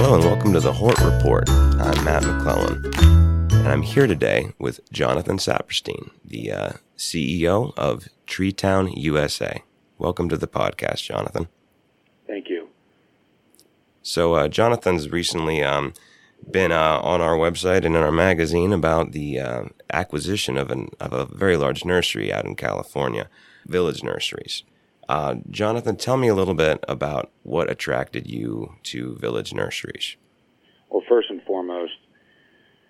Hello and welcome to the Hort Report. I'm Matt McClellan, and I'm here today with Jonathan Saperstein, the uh, CEO of Treetown USA. Welcome to the podcast, Jonathan. Thank you. So, uh, Jonathan's recently um, been uh, on our website and in our magazine about the uh, acquisition of, an, of a very large nursery out in California, Village Nurseries. Uh, Jonathan, tell me a little bit about what attracted you to Village Nurseries. Well, first and foremost,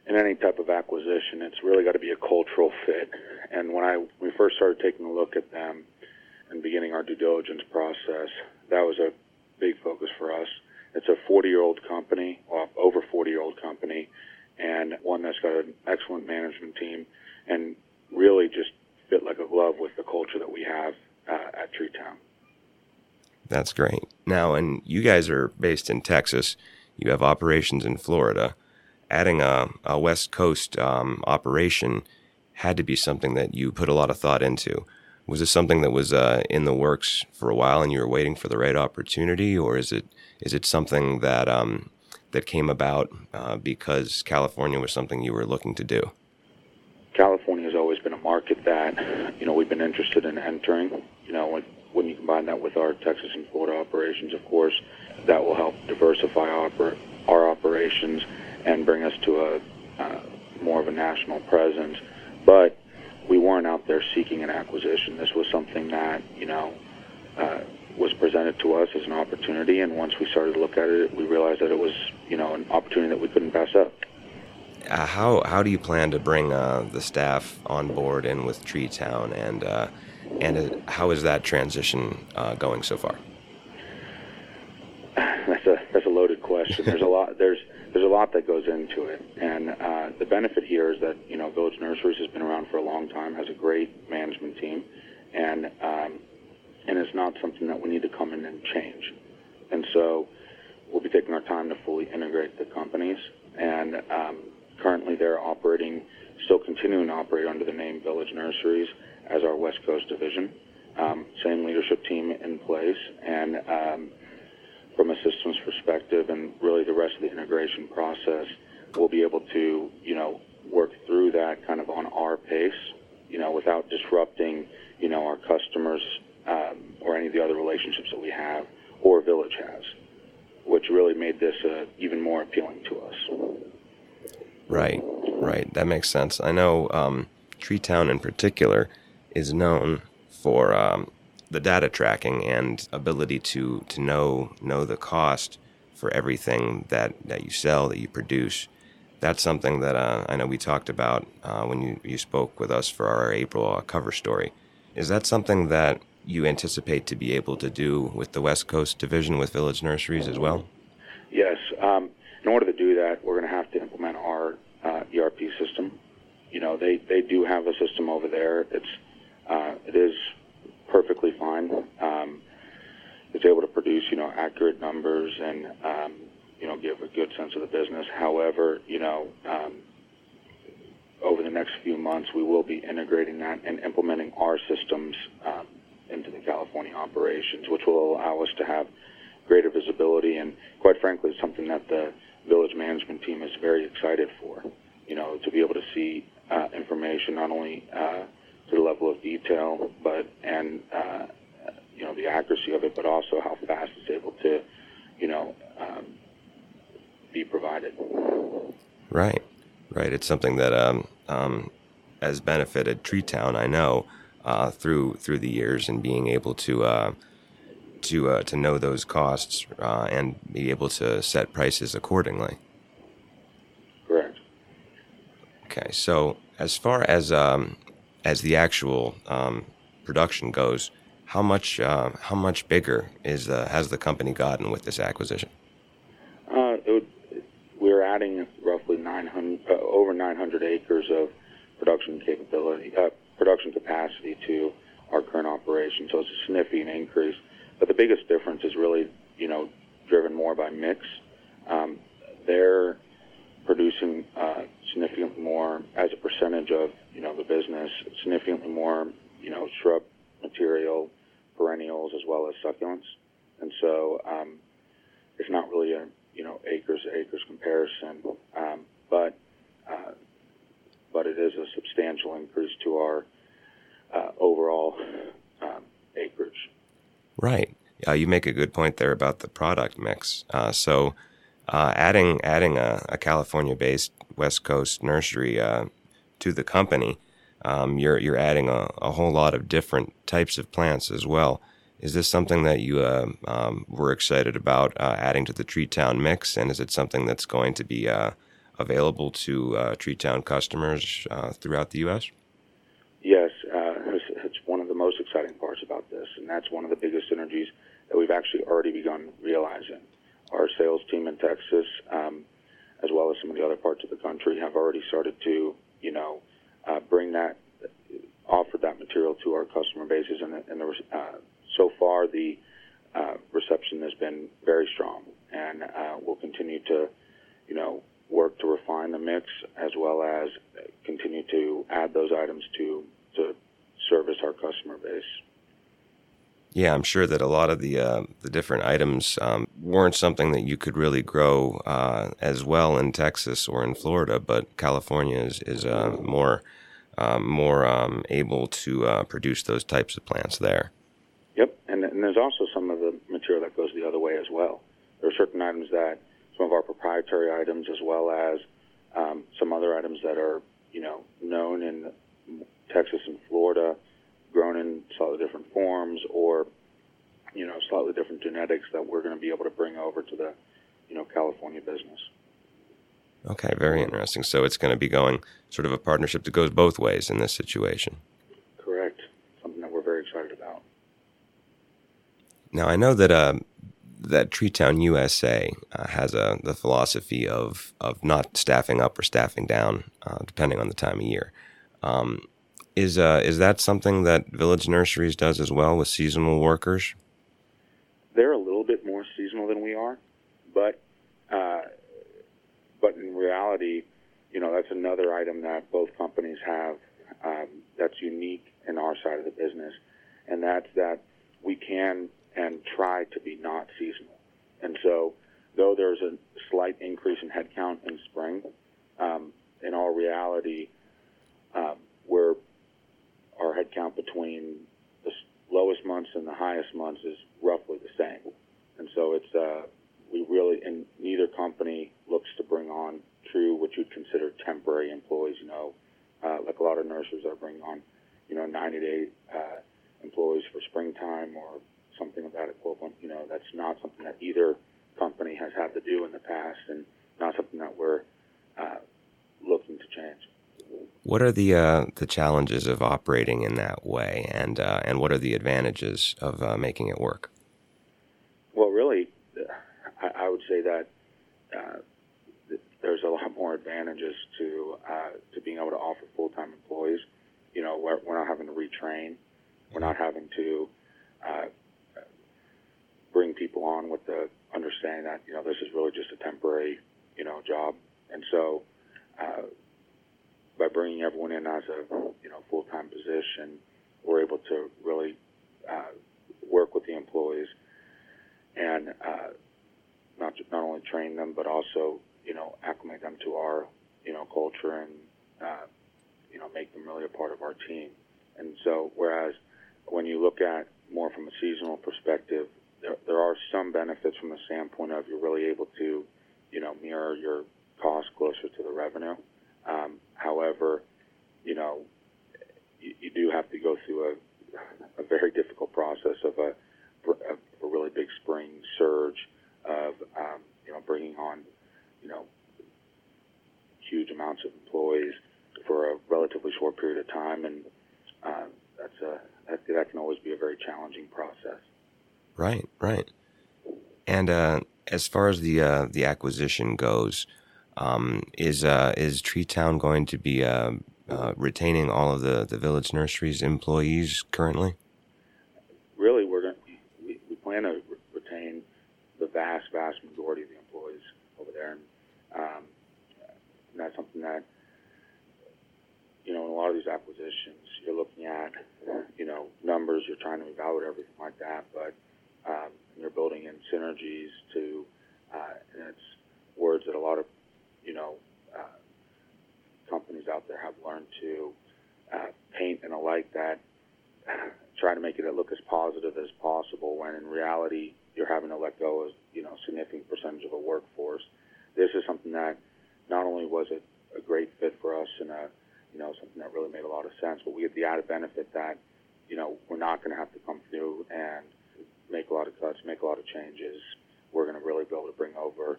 in any type of acquisition, it's really got to be a cultural fit. And when I we first started taking a look at them and beginning our due diligence process, that was a big focus for us. It's a 40-year-old company, well, over 40-year-old company, and one that's got an excellent management team, and really just fit like a glove with the culture that we have. That's great. Now, and you guys are based in Texas. You have operations in Florida. Adding a, a West Coast um, operation had to be something that you put a lot of thought into. Was this something that was uh, in the works for a while, and you were waiting for the right opportunity, or is it is it something that um, that came about uh, because California was something you were looking to do? California has always been a market that you know we've been interested in entering. You know, when, you combine that with our Texas and Florida operations, of course, that will help diversify our, our operations and bring us to a uh, more of a national presence. But we weren't out there seeking an acquisition. This was something that you know uh, was presented to us as an opportunity, and once we started to look at it, we realized that it was you know an opportunity that we couldn't pass up. Uh, how how do you plan to bring uh, the staff on board in with Treetown, and uh, and how is that transition uh, going so far? That's a that's a loaded question. There's a lot there's there's a lot that goes into it, and uh, the benefit here is that you know Village Nurseries has been around for a long time, has a great management team, and um, and it's not something that we need to come in and change. And so we'll be taking our time to fully integrate the companies, and um, currently they're operating, still continuing to operate under the name Village Nurseries as our West Coast division. Um, same leadership team in place, and um, from a systems perspective, and really the rest of the integration process, we'll be able to, you know, work through that kind of on our pace, you know, without disrupting, you know, our customers um, or any of the other relationships that we have or Village has, which really made this uh, even more appealing to us. Right, right. That makes sense. I know um, Treetown in particular is known for um, the data tracking and ability to to know know the cost for everything that that you sell that you produce. That's something that uh, I know we talked about uh, when you, you spoke with us for our April uh, cover story. Is that something that you anticipate to be able to do with the West Coast division with Village Nurseries as well? Yes. Um, in order to do that, we're going to have to implement our uh, ERP system. You know, they, they do have a system over there. It's uh, it is perfectly fine. Um, it's able to produce, you know, accurate numbers and, um, you know, give a good sense of the business. However, you know, um, over the next few months, we will be integrating that and implementing our systems um, into the California operations, which will allow us to have greater visibility and, quite frankly, something that the village management team is very excited for. You know, to be able to see uh, information not only uh, to the level of detail, but and uh, you know the accuracy of it, but also how fast it's able to, you know, um, be provided. Right, right. It's something that um, um, has benefited Treetown, I know, uh, through through the years, and being able to uh, to uh, to know those costs uh, and be able to set prices accordingly. Correct. Okay, so as far as um, as the actual um, production goes, how much uh, how much bigger is uh, has the company gotten with this acquisition? Uh, would, we're adding roughly 900 uh, over 900 acres of production capability, uh, production capacity to our current operation. So it's a significant increase. But the biggest difference is really, you know, driven more by mix. Um, they're producing uh, significantly more as a percentage of you know the business, significantly more you know shrub material, perennials as well as succulents, and so um, it's not really a you know, acres to acres comparison, um, but uh, but it is a substantial increase to our uh, overall um, acreage. Right. Uh, you make a good point there about the product mix. Uh, so, uh, adding adding a, a California-based West Coast nursery uh, to the company, um, you're you're adding a, a whole lot of different types of plants as well. Is this something that you uh, um, were excited about uh, adding to the Tree Town mix, and is it something that's going to be available to Tree Town customers throughout the U.S.? Yes, it's, it's one of the most exciting parts about this, and that's one of the biggest synergies that we've actually already begun realizing. Our sales team in Texas, um, well as some of the other parts of the country, have already started to, you know, uh, bring that, offer that material to our customer bases, and, and uh, so far the uh, reception has been very strong, and uh, we'll continue to, you know, work to refine the mix as well as continue to add those items to to service our customer base. Yeah, I'm sure that a lot of the uh, the different items um, weren't something that you could really grow uh, as well in Texas or in Florida, but California is is uh, more um, more um, able to uh, produce those types of plants there. Yep, and, and there's also some of the material that goes the other way as well. There are certain items that some of our proprietary items, as well as um, some other items that are you know known in Texas and Florida grown in slightly different forms or you know slightly different genetics that we're going to be able to bring over to the you know California business. Okay, very interesting. So it's going to be going sort of a partnership that goes both ways in this situation. Correct. Something that we're very excited about. Now I know that uh, that Treetown USA uh, has a the philosophy of of not staffing up or staffing down, uh, depending on the time of year. Um, is uh, is that something that Village Nurseries does as well with seasonal workers? They're a little bit more seasonal than we are, but uh, but in reality, you know that's another item that both companies have um, that's unique in our side of the business, and that's that we can and try to be not seasonal. And so, though there's a slight increase in headcount in spring, um, in all reality, um, we're our headcount between lowest months and the highest months is roughly the same. And so it's uh, we really and neither company looks to bring on true what you'd consider temporary employees. You know, uh, like a lot of nurses are bringing on, you know, 90 day uh, employees for springtime or something of that equivalent. You know, that's not something that either company has had to do in the past, and not something that we're uh, looking to change. What are the uh, the challenges of operating in that way, and uh, and what are the advantages of uh, making it work? Well, really, I, I would say that uh, there's a lot more advantages to uh, to being able to offer full time employees. You know, we're, we're, not having to retrain, we're not having to uh, bring people on with the understanding that you know this is really just a temporary you know job, and so by bringing everyone in as a you know full time position, we're able to really uh, work with the employees and uh, not not only train them but also you know acclimate them to our you know culture and uh, you know make them really a part of our team. And so whereas when you look at more from a seasonal perspective, there, there are some benefits from the standpoint of you're really able to you know mirror your cost closer to the revenue. Um, however, you know, you, you, do have to go through a, a very difficult process of a, a, really big spring surge of, um, you know, bringing on, you know, huge amounts of employees for a relatively short period of time, and uh, that's a that, that can always be a very challenging process. Right, right. And uh, as far as the uh, the acquisition goes, um, is uh, is Tree Town going to be uh, uh, retaining all of the, the village nurseries employees currently? Really, we're going we, we plan to retain the vast vast majority of the employees over there, and, um, and that's something that you know in a lot of these acquisitions you're looking at you know numbers, you're trying to evaluate everything like that, but um, you're building in synergies to uh, and it's you know, uh, companies out there have learned to uh, paint in a light that try to make it look as positive as possible when in reality you're having to let go of, you know, significant percentage of a workforce. This is something that not only was it a great fit for us and a, you know, something that really made a lot of sense, but we get the added benefit that, you know, we're not going to have to come through and make a lot of cuts, make a lot of changes. We're going to really be able to bring over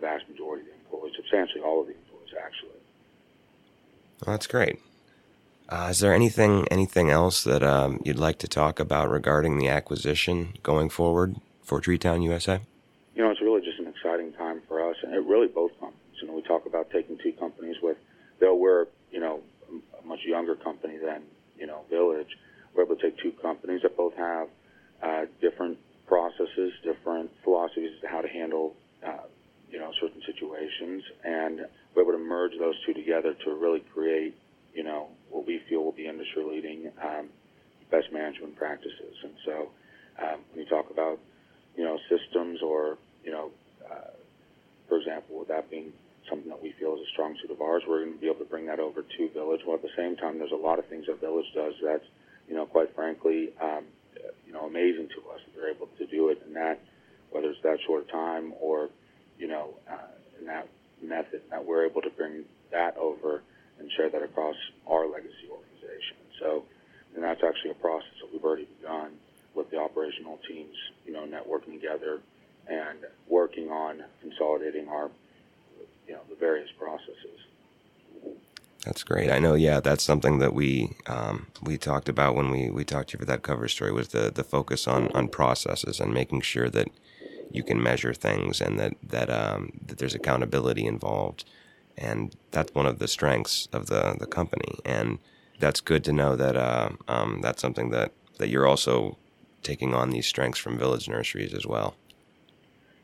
the vast majority of the employees, substantially all of the employees, actually. Well, that's great. Uh, is there anything anything else that um, you'd like to talk about regarding the acquisition going forward for Treetown USA? You know, it's really just an exciting time for us, and it really both companies. You know, we talk about taking two companies with, though we're you know a much younger company than you know Village, we're able to take two companies that both have uh, different processes, different philosophies as to how to handle uh, you know certain situations, and we're able to merge those two together to really create you know what we feel will be industry leading um, best management practices. And so um, when you talk about you know systems or you know uh, for example, with that being something that we feel is a strong suit of ours, we're going to be able to bring that over to Village. While at the same time, there's a lot of things that Village does that's you know quite frankly um, you know amazing to us they're able to do it in that whether it's that short time or you know uh, in that method that we're able to bring that over and share that across our legacy organization. So, and that's actually a process that we've already begun with the operational teams, you know, networking together and working on consolidating our, you know, the various processes. That's great. I know. Yeah, that's something that we um, we talked about when we, we talked to you for that cover story was the, the focus on, on processes and making sure that you can measure things and that that um, that there's accountability involved, and that's one of the strengths of the the company. And that's good to know that uh, um, that's something that that you're also taking on these strengths from Village Nurseries as well.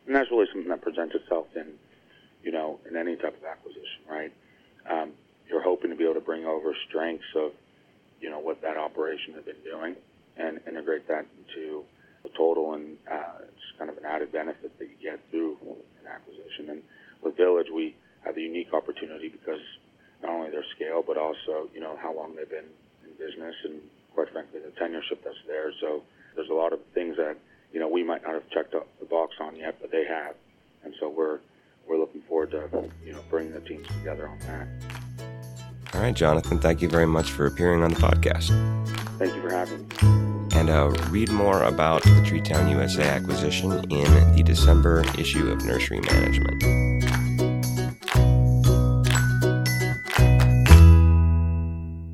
And that's really something that presents itself in, you know, in any type of acquisition, right? Um, you're hoping to be able to bring over strengths of, you know, what that operation has been doing and integrate that into the total, and uh, it's kind of an added benefit that you get through an acquisition. And with Village, we have the unique because not only their scale, but also, you know, how long they've been in business and, quite frankly, the tenureship that's there. So there's a lot of things that, you know, we might not have checked the box on yet, but they have. And so we're we're looking forward to, you know, bringing the teams together on that. All right, Jonathan, thank you very much for appearing on the podcast. Thank you for having me. And uh, read more about the Treetown USA acquisition in the December issue of Nursery Management.